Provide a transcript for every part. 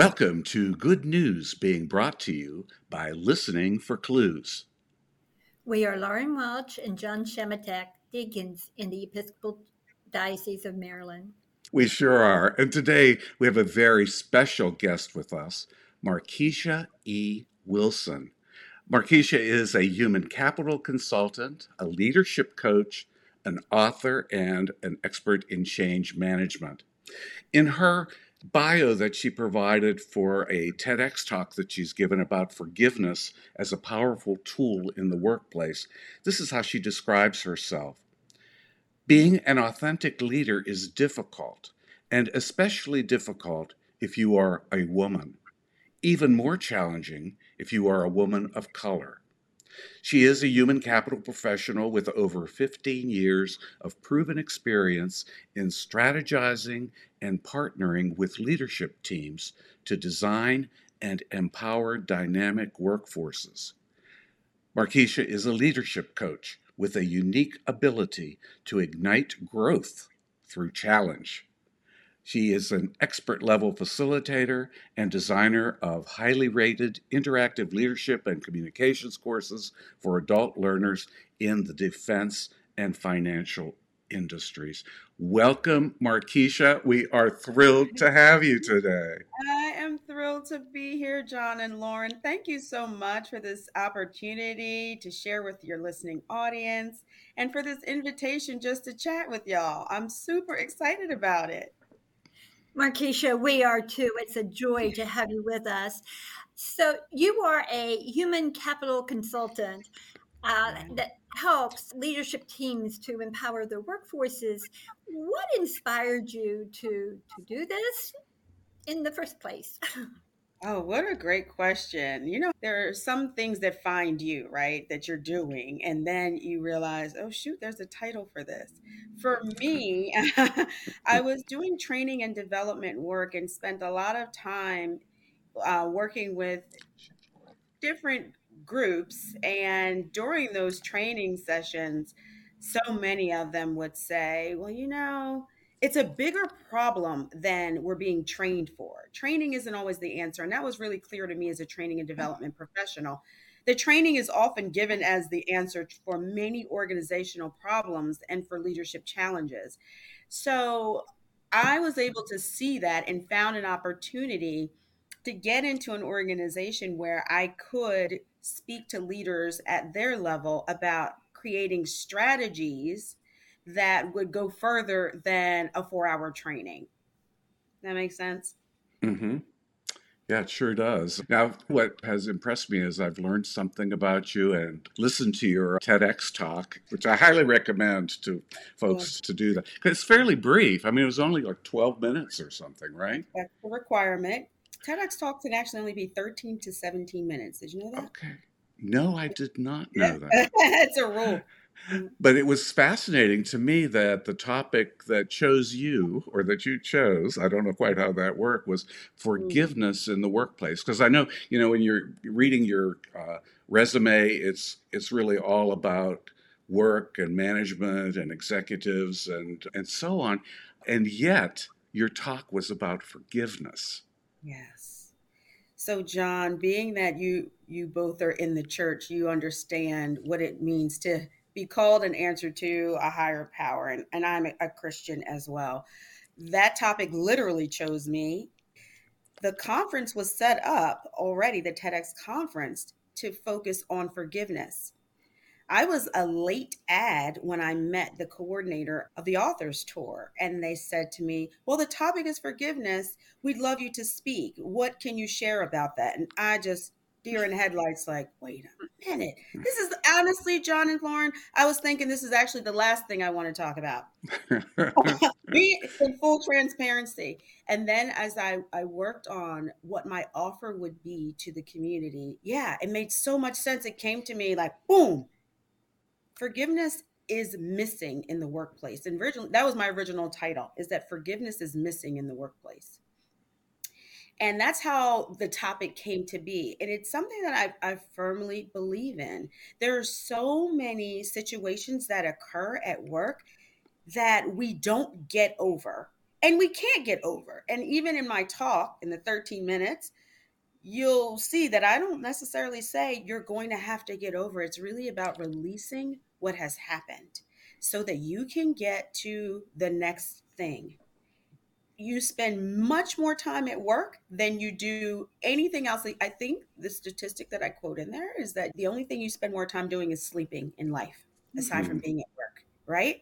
Welcome to Good News being brought to you by Listening for Clues. We are Lauren Welch and Jon Shematek, deacons in the Episcopal Diocese of Maryland. We sure are. And today we have a very special guest with us, Markiesha E. Wilson. Markiesha is a human capital consultant, a leadership coach, an author, and an expert in change management. In her bio that she provided for a TEDx talk that she's given about forgiveness as a powerful tool in the workplace. This is how she describes herself. Being an authentic leader is difficult, and especially difficult if you are a woman. Even more challenging if you are a woman of color. She is a human capital professional with over 15 years of proven experience in strategizing and partnering with leadership teams to design and empower dynamic workforces. Markiesha is a leadership coach with a unique ability to ignite growth through challenge. She is an expert level facilitator and designer of highly rated interactive leadership and communications courses for adult learners in the defense and financial industries. Welcome, Markiesha. We are thrilled to have you today. I am thrilled to be here, Jon and Lauren. Thank you so much for this opportunity to share with your listening audience and for this invitation just to chat with y'all. I'm super excited about it. Markiesha, we are too. It's a joy to have you with us. So, you are a human capital consultant uh, that helps leadership teams to empower their workforces. What inspired you to to do this in the first place? Oh, what a great question. You know, there are some things that find you, right, that you're doing, and then you realize, oh, shoot, there's a title for this. For me, I was doing training and development work and spent a lot of time uh, working with different groups. And during those training sessions, so many of them would say, well, you know, it's a bigger problem than we're being trained for. Training isn't always the answer. And that was really clear to me as a training and mm. development professional. The training is often given as the answer for many organizational problems and for leadership challenges. So I was able to see that and found an opportunity to get into an organization where I could speak to leaders at their level about creating strategies that would go further than a four hour training. That makes sense? Mm-hmm. Yeah, it sure does. Now, what has impressed me is I've learned something about you and listened to your TEDx talk, which I highly recommend to folks to do that. It's fairly brief. I mean, it was only like 12 minutes or something, right? That's the requirement. TEDx talks can actually only be 13 to 17 minutes. Did you know that? Okay. No, I did not know that. That's a rule. But it was fascinating to me that the topic that chose you, or that you chose, I don't know quite how that worked, was mm. forgiveness in the workplace. Because I know, you know, when you're reading your uh, resume, it's it's really all about work and management and executives and and so on, and yet your talk was about forgiveness. Yes. So, Jon, being that you you both are in the church, you understand what it means to be called and answer to a higher power. And, and I'm a Christian as well. That topic literally chose me. The conference was set up already, the TEDx conference, to focus on forgiveness. I was a late ad when I met the coordinator of the authors tour, and they said to me, Well, the topic is forgiveness. We'd love you to speak. What can you share about that? And I just deer in headlights like wait a mm. minute. Mm. This is honestly john and lauren i was thinking this is actually the last thing i want to talk about. Be in full transparency. And then as I, I worked on what my offer would be to the community yeah it made so much sense. It came to me like boom. Forgiveness is missing in the workplace. And originally that was my original title is that forgiveness is missing in the workplace and that's how the topic came to be and it's something that I, I, firmly believe in there are so many situations that occur at work that we don't get over and we can't get over. And even in my talk in the 13 minutes, you'll see that I don't necessarily say you're going to have to get over. It's really about releasing what has happened so that you can get to the next thing. You spend much more time at work than you do anything else. I think the statistic that I quote in there is that the only thing you spend more time doing is sleeping in life, aside mm-hmm. from being at work, right?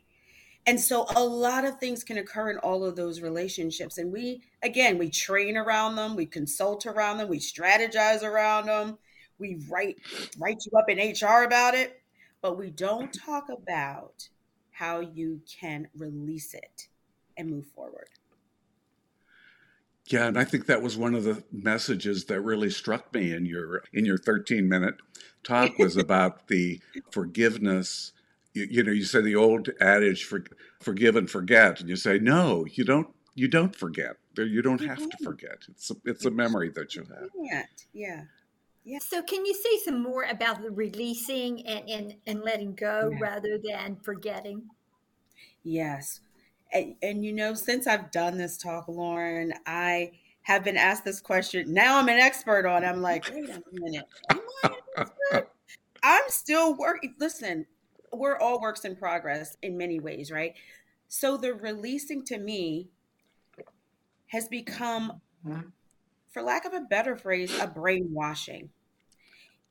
And so a lot of things can occur in all of those relationships. And we, again, we train around them, we consult around them, we strategize around them, we write write you up in HR about it, but we don't talk about how you can release it and move forward. Yeah, and I think that was one of the messages that really struck me in your in your 13 minute talk was about the forgiveness you, you know, you say the old adage for forgive and forget, and you say no, you don't. You don't forget. You don't have to forget. It's a, it's a memory that you have. Yeah. Yeah. So, can you say some more about the releasing and, and, and letting go yeah. rather than forgetting? Yes. And, and, you know, since I've done this talk, Lauren, I have been asked this question. Now I'm an expert on. I'm like, wait a minute. I'm still working. Listen, we're all works in progress in many ways, right? So the releasing to me has become, mm-hmm. for lack of a better phrase, a brainwashing.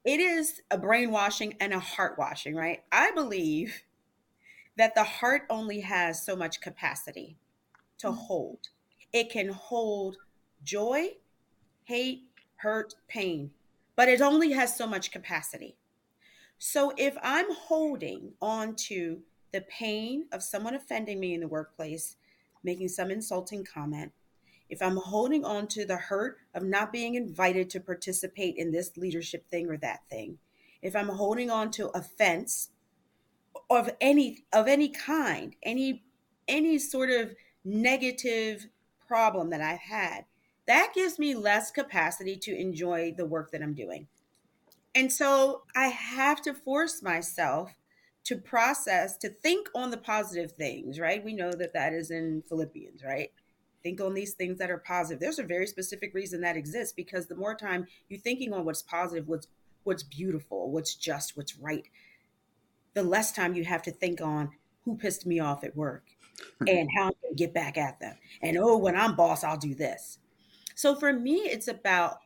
It is a brainwashing and a heart washing, right? I believe that the heart only has so much capacity to mm. hold. It can hold joy, hate, hurt, pain, but it only has so much capacity. So if I'm holding on to the pain of someone offending me in the workplace, making some insulting comment, if I'm holding on to the hurt of not being invited to participate in this leadership thing or that thing, if I'm holding on to offense of any of any kind, any any sort of negative problem that I've had, that gives me less capacity to enjoy the work that I'm doing. And so I have to force myself to process, to think on the positive things, right? We know that that is in Philippians, right? Think on these things that are positive. There's a very specific reason that exists because the more time you're thinking on what's positive, what's what's beautiful, what's just, what's right, the less time you have to think on who pissed me off at work and how I'm going to get back at them. And oh, when I'm boss, I'll do this. So for me, it's about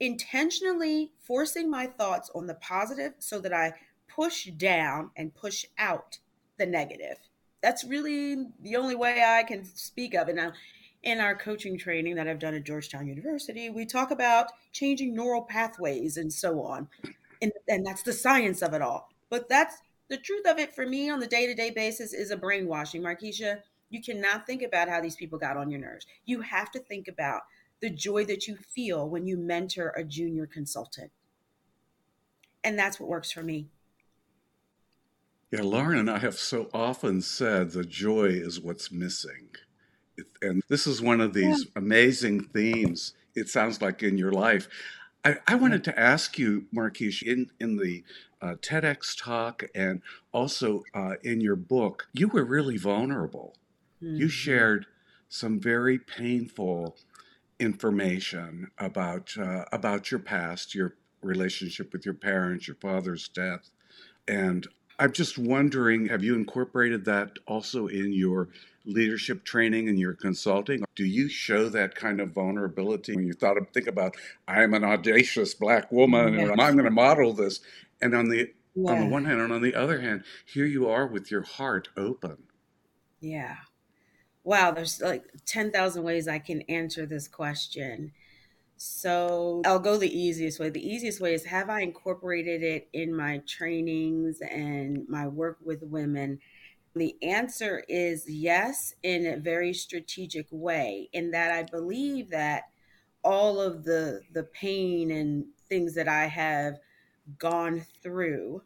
intentionally forcing my thoughts on the positive so that I push down and push out the negative. That's really the only way I can speak of it. Now, in our coaching training that I've done at Georgetown University, we talk about changing neural pathways and so on. And, and that's the science of it all. But that's the truth of it for me on the day to day basis is a brainwashing. Markiesha, you cannot think about how these people got on your nerves. You have to think about the joy that you feel when you mentor a junior consultant. And that's what works for me. Yeah, Lauren and I have so often said the joy is what's missing. And this is one of these yeah. amazing themes, it sounds like, in your life. I, I wanted to ask you, Markiesha, in, in the uh, TEDx talk and also uh, in your book, you were really vulnerable. Mm-hmm. You shared some very painful information about uh, about your past, your relationship with your parents, your father's death, and I'm just wondering, have you incorporated that also in your leadership training and your consulting? Do you show that kind of vulnerability when you thought of think about I'm an audacious black woman and I'm going to model this, and on the yeah. on the one hand, and on the other hand, here you are with your heart open. Yeah wow, there's like 10,000 ways I can answer this question. So I'll go the easiest way. The easiest way is have I incorporated it in my trainings and my work with women? The answer is yes, in a very strategic way, in that I believe that all of the the pain and things that I have gone through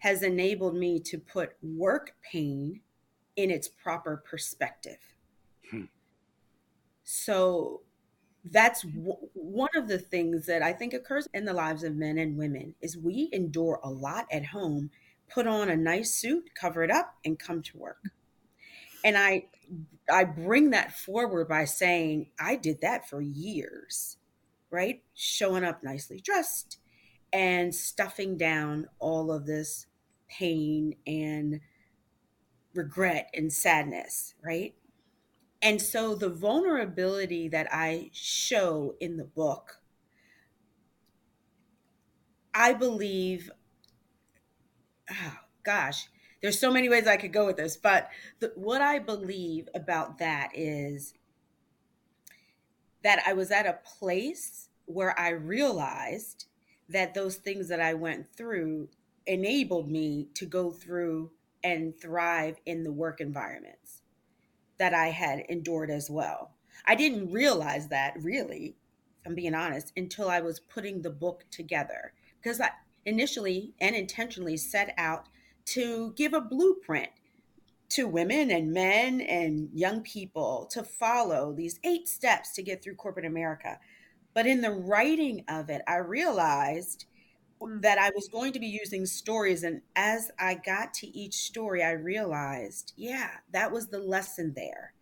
has enabled me to put work pain in its proper perspective. Hmm. So that's w- one of the things that I think occurs in the lives of men and women is we endure a lot at home, put on a nice suit, cover it up and come to work. And I I bring that forward by saying I did that for years, right? Showing up nicely dressed and stuffing down all of this pain and regret and sadness, right? And so the vulnerability that I show in the book, I believe, oh gosh, there's so many ways I could go with this, but the, what I believe about that is that I was at a place where I realized that those things that I went through enabled me to go through and thrive in the work environments that I had endured as well. I didn't realize that really, I'm being honest, until I was putting the book together because I initially and intentionally set out to give a blueprint to women and men and young people to follow these eight steps to get through corporate America. But in the writing of it, I realized hmm. that I was going to be using stories. And as I got to each story, I realized, yeah, that was the lesson there.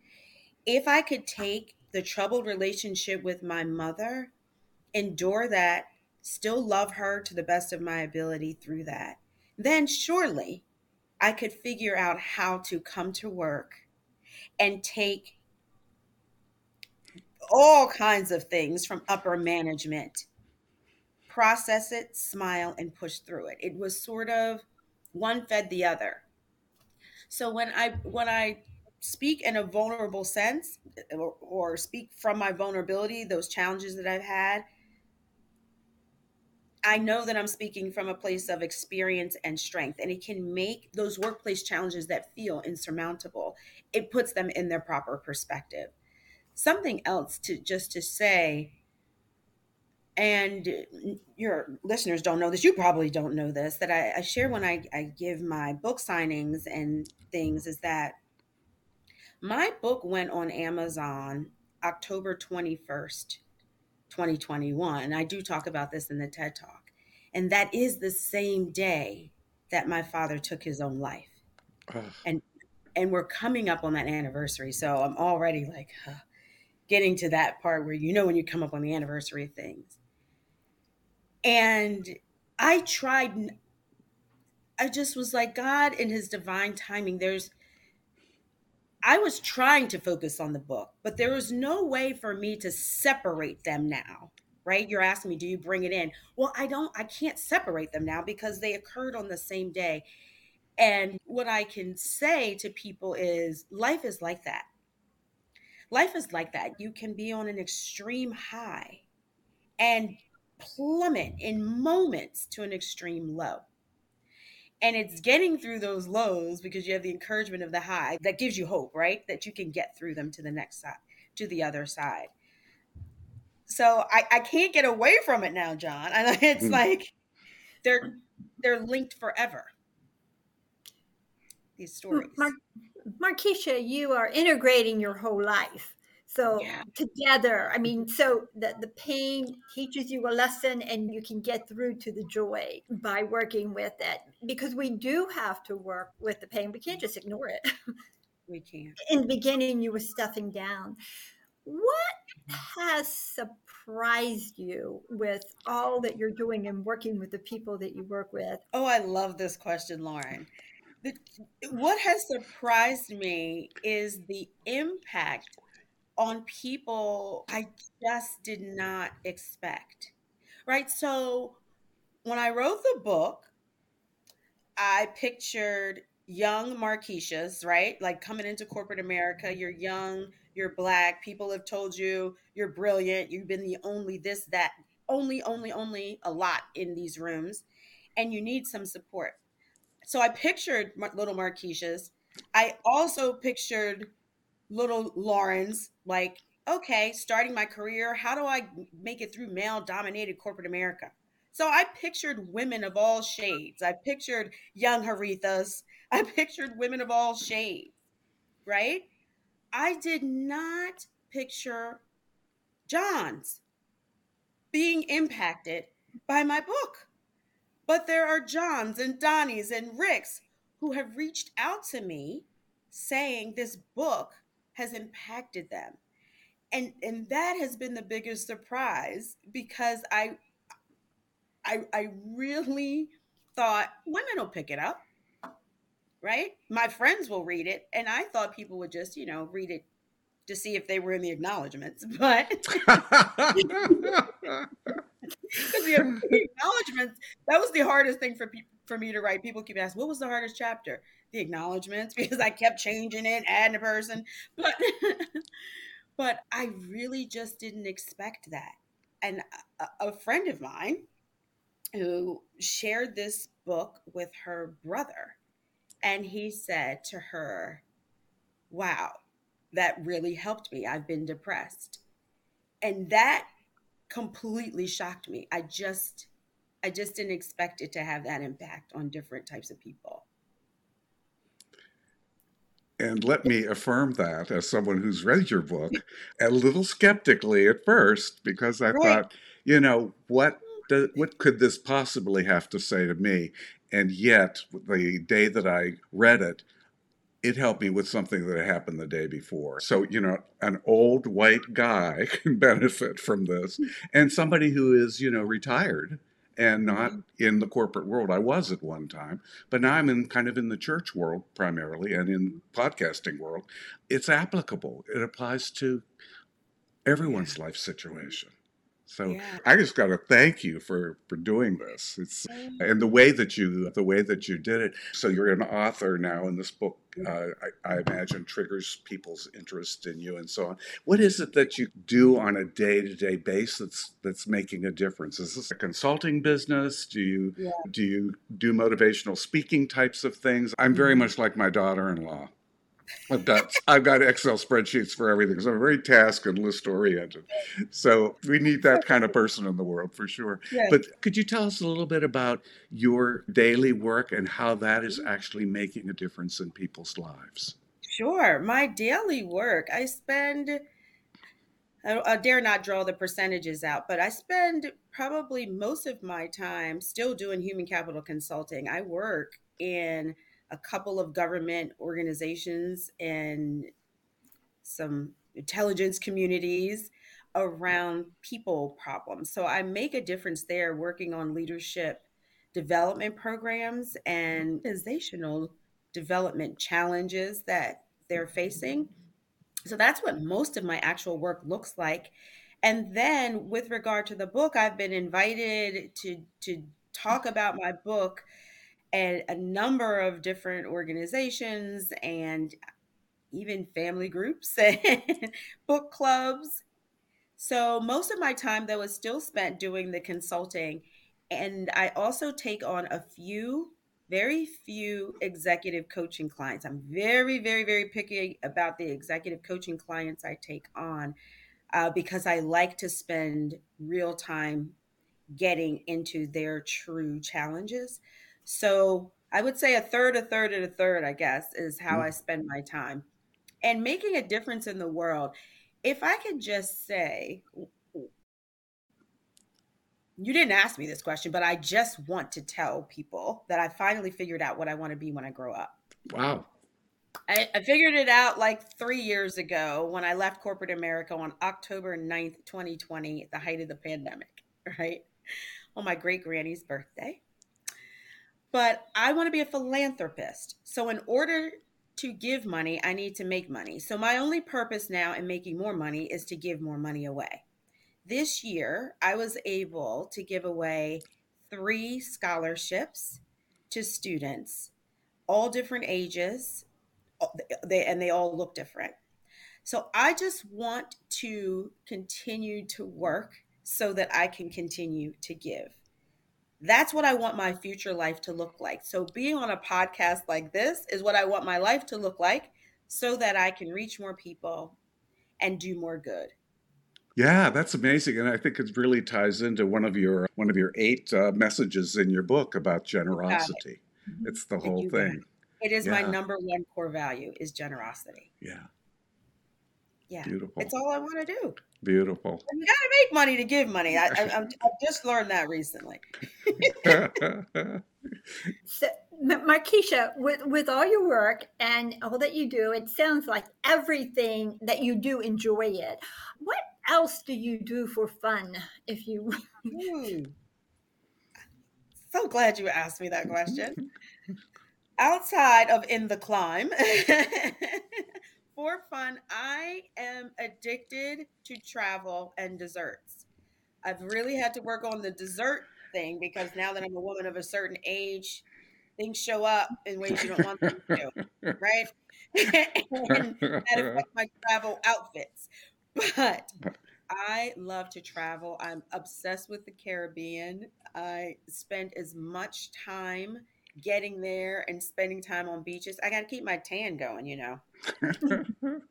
If I could take the troubled relationship with my mother, endure that, still love her to the best of my ability through that, then surely I could figure out how to come to work and take all kinds of things from upper management process it, smile, and push through it. It was sort of one fed the other. So when I when I speak in a vulnerable sense or, or speak from my vulnerability, those challenges that I've had, I know that I'm speaking from a place of experience and strength, and it can make those workplace challenges that feel insurmountable, it puts them in their proper perspective. Something else to just to say and uh, your listeners don't know this you probably don't know this that i, I share when I, I give my book signings and things is that my book went on amazon october 21st 2021 i do talk about this in the ted talk and that is the same day that my father took his own life. And and we're coming up on that anniversary so i'm already like huh, getting to that part where you know when you come up on the anniversary of things. And I tried, I just was like, God, in his divine timing, there's, I was trying to focus on the book, but there was no way for me to separate them now, right? You're asking me, do you bring it in? Well, I don't, I can't separate them now because they occurred on the same day. And what I can say to people is life is like that. Life is like that. You can be on an extreme high and plummet in moments to an extreme low. And it's getting through those lows because you have the encouragement of the high that gives you hope, right? That you can get through them to the next side, to the other side. So I, I can't get away from it now, John. And it's mm. like they're they're linked forever. These stories. Mar- Markiesha, you are integrating your whole life so yeah. together, I mean, so the, the pain teaches you a lesson and you can get through to the joy by working with it because we do have to work with the pain. We can't just ignore it. We can't. In the beginning, you were stuffing down. What mm-hmm. has surprised you with all that you're doing and working with the people that you work with? Oh, I love this question, Lauren. The, what has surprised me is the impact on people I just did not expect. Right. So when I wrote the book, I pictured young Markieshas, right? Like coming into corporate America, you're young, you're black, people have told you you're brilliant, you've been the only this, that, only, only, only a lot in these rooms, and you need some support. So I pictured little Markieshas. I also pictured little Laurens, like, okay, starting my career, how do I make it through male dominated corporate America? So I pictured women of all shades. I pictured young Harithas. I pictured women of all shades, right? I did not picture Johns being impacted by my book. But there are Johns and Donnies and Ricks who have reached out to me saying this book has impacted them. And and that has been the biggest surprise because I I I really thought women will pick it up. Right? My friends will read it and I thought people would just, you know, read it to see if they were in the acknowledgments, but because the acknowledgments that was the hardest thing for people for me to write. People keep asking, "What was the hardest chapter?" The acknowledgments, because I kept changing it, adding a person, but but I really just didn't expect that. And a, a friend of mine who shared this book with her brother, and he said to her, "Wow, that really helped me. I've been depressed," and that completely shocked me. I just I just didn't expect it to have that impact on different types of people. And let me affirm that as someone who's read your book, a little skeptically at first, because I right. thought, you know, what do, what could this possibly have to say to me? And yet, the day that I read it, it helped me with something that happened the day before. So, you know, an old white guy can benefit from this, hmm. and somebody who is, you know, retired and not mm-hmm. in the corporate world. I was at one time, but now I'm in kind of in the church world primarily and in podcasting world. It's applicable. It applies to everyone's life situation. So yeah. I just got to thank you for for doing this. It's and the way that you the way that you did it. So you're an author now, and this book, uh, I, I, imagine, triggers people's interest in you and so on. What is it that you do on a day to day basis that's making a difference? Is this a consulting business? Do you yeah. do you do motivational speaking types of things? I'm very mm-hmm. much like my daughter in law. I've got I've got Excel spreadsheets for everything. So I'm very task and list oriented. So we need that kind of person in the world for sure. Yes. But could you tell us a little bit about your daily work and how that is mm-hmm. actually making a difference in people's lives? Sure. My daily work, I spend I, I dare not draw the percentages out, but I spend probably most of my time still doing human capital consulting. I work in a couple of government organizations and some intelligence communities around people problems. So I make a difference there working on leadership development programs and organizational development challenges that they're facing. So that's what most of my actual work looks like. And then with regard to the book, I've been invited to to talk about my book and a number of different organizations and even family groups and book clubs. So most of my time though is still spent doing the consulting and I also take on a few very few executive coaching clients. I'm very very very picky about the executive coaching clients I take on uh, because I like to spend real time getting into their true challenges. So I would say a third, a third, and a third, I guess, is how mm. I spend my time. And making a difference in the world. If I could just say, you didn't ask me this question, but I just want to tell people that I finally figured out what I want to be when I grow up. Wow. I, I, figured it out like three years ago when I left corporate America on October 9th, 2020, at the height of the pandemic, right? On my great granny's birthday but I want to be a philanthropist. So, in order to give money, I need to make money. So, my only purpose now in making more money is to give more money away. This year, I was able to give away three scholarships to students, all different ages, they, and they all look different. So, I just want to continue to work so that I can continue to give. That's what I want my future life to look like. So, being on a podcast like this is what I want my life to look like so that I can reach more people and do more good. Yeah, that's amazing, and I think it really ties into one of your one of your eight uh, messages in your book about generosity. Mm-hmm. It's the whole thing. It is yeah. my number one core value is generosity. Yeah. Yeah, Beautiful. it's all I want to do. Beautiful. And you got to make money to give money. I, I, I'm, I've just learned that recently. So, M- Markiesha, with, with all your work and all that you do, it sounds like everything that you do, enjoy it. What else do you do for fun? If you, Hmm. So glad you asked me that question. Outside of In the Climb, for fun, I am addicted to travel and desserts. I've really had to work on the dessert thing because now that I'm a woman of a certain age, things show up in ways you don't want them to, right? and that affects my travel outfits. But I love to travel. I'm obsessed with the Caribbean. I spend as much time getting there and spending time on beaches. I got to keep my tan going, you know.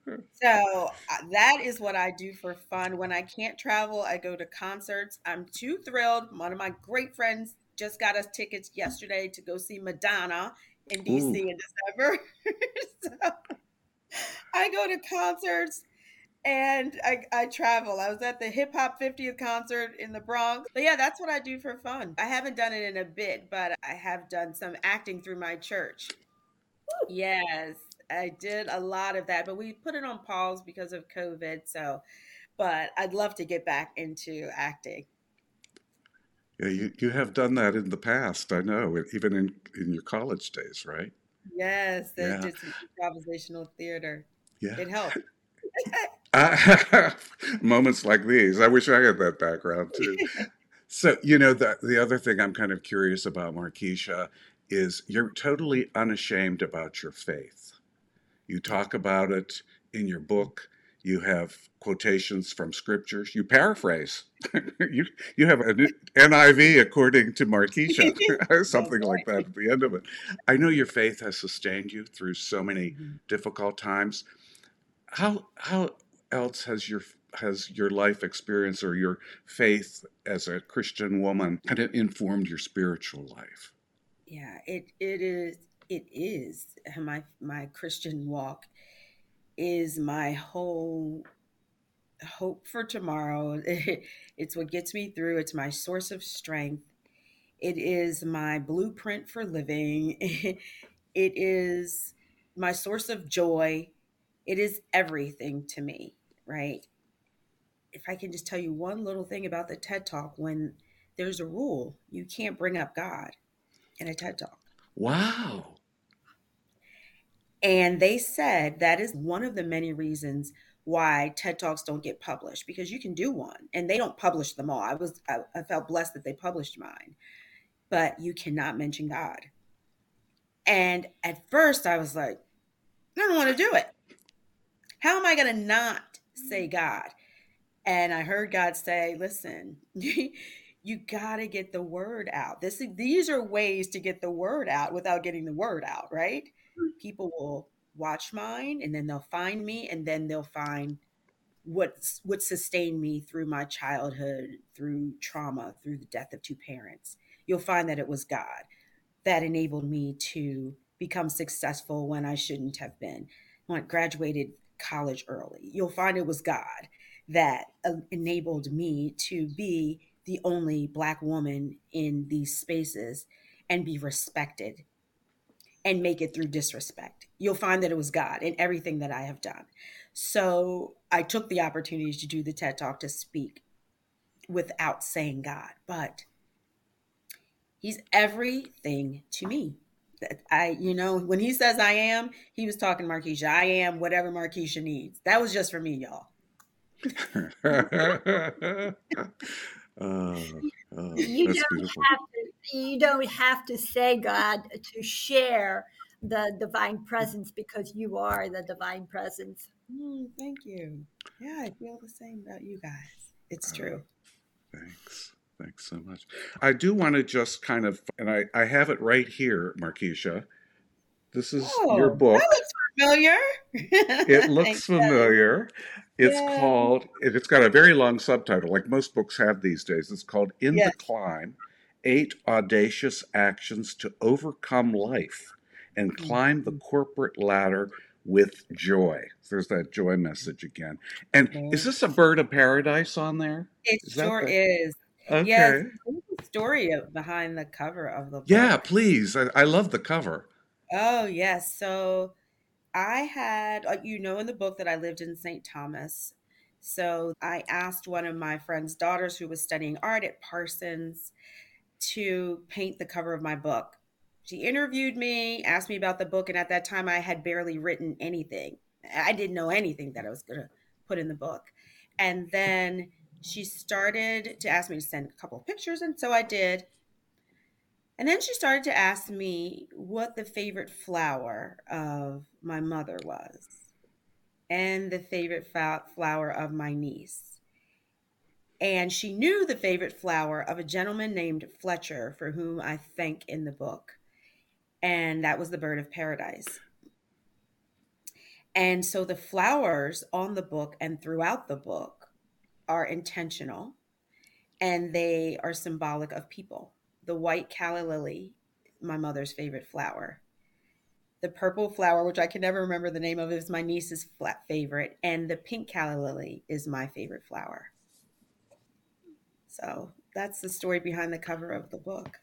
So uh, that is what I do for fun. When I can't travel, I go to concerts. I'm too thrilled. One of my great friends just got us tickets yesterday to go see Madonna in DC Ooh. in December. so I go to concerts and I, I travel. I was at the hip hop 50th concert in the Bronx. But yeah, that's what I do for fun. I haven't done it in a bit, but I have done some acting through my church. Yes, I did a lot of that, but we put it on pause because of COVID. So, but I'd love to get back into acting. Yeah, you, you have done that in the past, I know, even in, in your college days, right? Yes, I Yeah. did some improvisational theater. Yeah. It helped. Ah, moments like these. I wish I had that background too. So, you know, the, the other thing I'm kind of curious about, Markiesha, is you're totally unashamed about your faith. You talk about it in your book. You have quotations from scriptures. You paraphrase. you you have an NIV according to Markiesha, something like that at the end of it. I know your faith has sustained you through so many Mhm. difficult times. How how else has your has your life experience or your faith as a Christian woman kind of informed your spiritual life? Yeah, it it is it is my my Christian walk is my whole hope for tomorrow. It's what gets me through. It's my source of strength. It is my blueprint for living. It is my source of joy. It is everything to me, right? If I can just tell you one little thing about the TED Talk, when there's a rule, you can't bring up God in a TED Talk. Wow. And they said that is one of the many reasons why TED Talks don't get published because you can do one and they don't publish them all. I was I, I felt blessed that they published mine, but you cannot mention God. And at first I was like, I don't want to do it. How am I going to not say God? And I heard God say, listen, you got to get the word out. This these are ways to get the word out without getting the word out, right? Hmm. People will watch mine and then they'll find me and then they'll find what what sustained me through my childhood, through trauma, through the death of two parents. You'll find that it was God that enabled me to become successful when I shouldn't have been. When I graduated college early, you'll find it was God that uh, enabled me to be the only black woman in these spaces and be respected and make it through disrespect. You'll find that it was God in everything that I have done. So I took the opportunity to do the TED Talk to speak without saying God, but He's everything to me. That I, you know, when he says I am, he was talking Markiesha. I am whatever Markiesha needs. That was just for me, y'all. oh, oh, you that's don't beautiful. have to, you don't have to say God to share the divine presence because you are the divine presence. Mm, thank you. Yeah, I feel the same about you guys. It's Uh, true. Thanks. Thanks so much. I do want to just kind of, and I, I have it right here, Markiesha. This is your Oh, book. that looks familiar. It looks familiar. It's Yeah. called, it- it's got a very long subtitle, like most books have these days. It's called In Yes. the Climb Eight Audacious Actions to Overcome Life and. Climb the mm-hmm. Corporate Ladder with joy. There's that joy message again. And is this a bird of paradise on there? It Is sure is. Okay. Yes, the story behind the cover of the book. Yeah, please. I, I love the cover. Oh, yes. So I had, like you know, in the book that I lived in St. Thomas. So I asked one of my friend's daughters who was studying art at Parsons to paint the cover of my book. She interviewed me, asked me about the book, and at that time I had barely written anything. I didn't know anything that I was going to put in the book. And then she started to ask me to send a couple of pictures, and so I did. And then she started to ask me what the favorite flower of my mother was and the favorite flower of my niece. And she knew the favorite flower of a gentleman named Fletcher, for whom I thank in the book. And that was the bird of paradise. And so the flowers on the book and throughout the book are intentional and they are symbolic of people. The white calla lily, my mother's favorite flower. The purple flower, which I can never remember the name of, is my niece's favorite. And the pink calla lily is my favorite flower. So that's the story behind the cover of the book.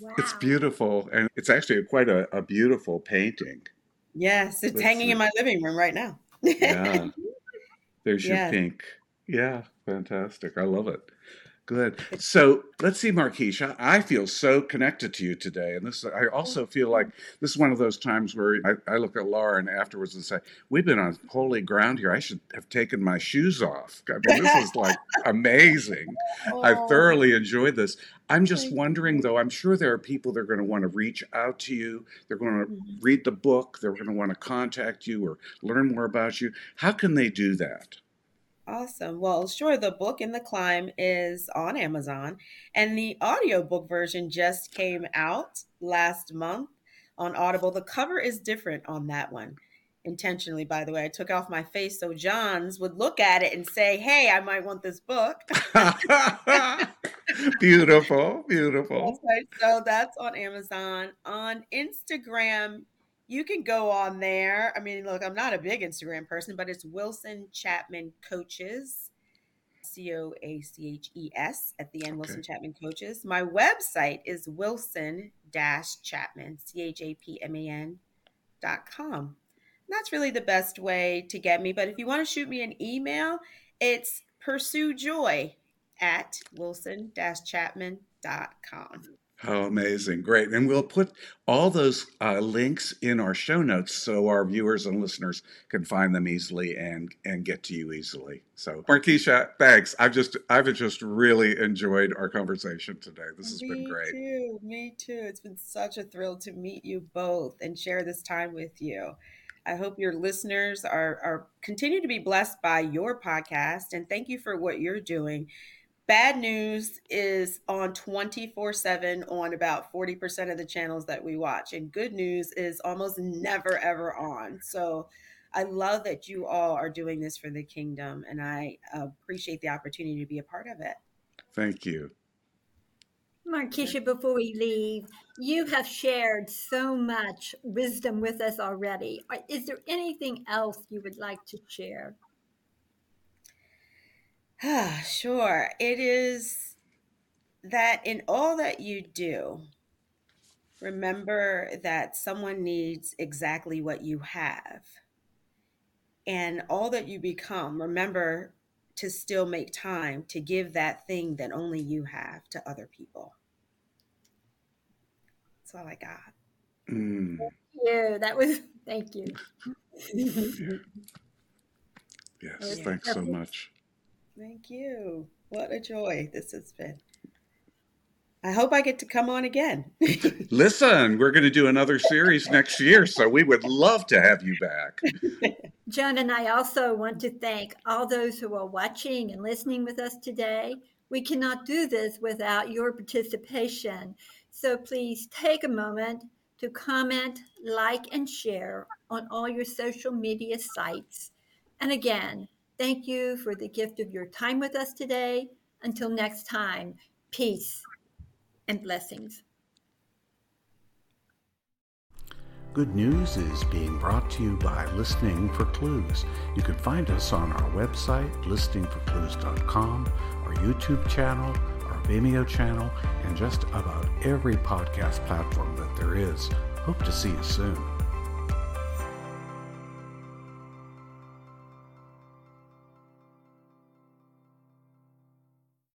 Wow. It's beautiful. And it's actually quite a, a beautiful painting. Yes, it's hanging in my living room right now. yeah. There's your pink. Yeah, fantastic. I love it. Good. So let's see, Markiesha. I feel so connected to you today, and this. I also feel like this is one of those times where I, I look at Laura and afterwards and say, "We've been on holy ground here. I should have taken my shoes off." I mean, this is like amazing. Oh. I thoroughly enjoyed this. I'm just wondering, though. I'm sure there are people that are going to want to reach out to you. They're going to mm-hmm. read the book. They're going to want to contact you or learn more about you. How can they do that? Awesome. Well, sure. The book in the climb is on Amazon, and the audiobook version just came out last month on Audible. The cover is different on that one. Intentionally, by the way, I took off my face so Johns would look at it and say, Hey, I might want this book. beautiful, beautiful. Okay, So that's on Amazon. On Instagram, you can go on there. I mean, look, I'm not a big Instagram person, but it's Wilson Chapman Coaches, C O A C H E S at the end, okay. Wilson Chapman Coaches. My website is wilson chapman, C H A P M A N dot com. That's really the best way to get me. But if you want to shoot me an email, it's pursue joy at wilson chapman.com. How amazing. Great. And we'll put all those uh, links in our show notes so our viewers and listeners can find them easily and and get to you easily. So Markiesha, thanks. I've just I've just really enjoyed our conversation today. This has me been great. Me too. Me too. It's been such a thrill to meet you both and share this time with you. I hope your listeners are are continue to be blessed by your podcast and thank you for what you're doing Bad news is on 24 7 on about 40% of the channels that we watch. And good news is almost never, ever on. So I love that you all are doing this for the kingdom. And I appreciate the opportunity to be a part of it. Thank you. Markiesha, before we leave, you have shared so much wisdom with us already. Is there anything else you would like to share? sure. It is that in all that you do, remember that someone needs exactly what you have. And all that you become, remember to still make time to give that thing that only you have to other people. That's all I got. Mm. Thank you. That was, thank you. yes, thanks so much. Thank you. What a joy this has been. I hope I get to come on again. Listen, we're going to do another series next year, so we would love to have you back. Jon and I also want to thank all those who are watching and listening with us today. We cannot do this without your participation. So please take a moment to comment, like, and share on all your social media sites. And again, Thank you for the gift of your time with us today. Until next time, peace and blessings. Good News is being brought to you by Listening for Clues. You can find us on our website, listeningforclues.com, our YouTube channel, our Vimeo channel, and just about every podcast platform that there is. Hope to see you soon.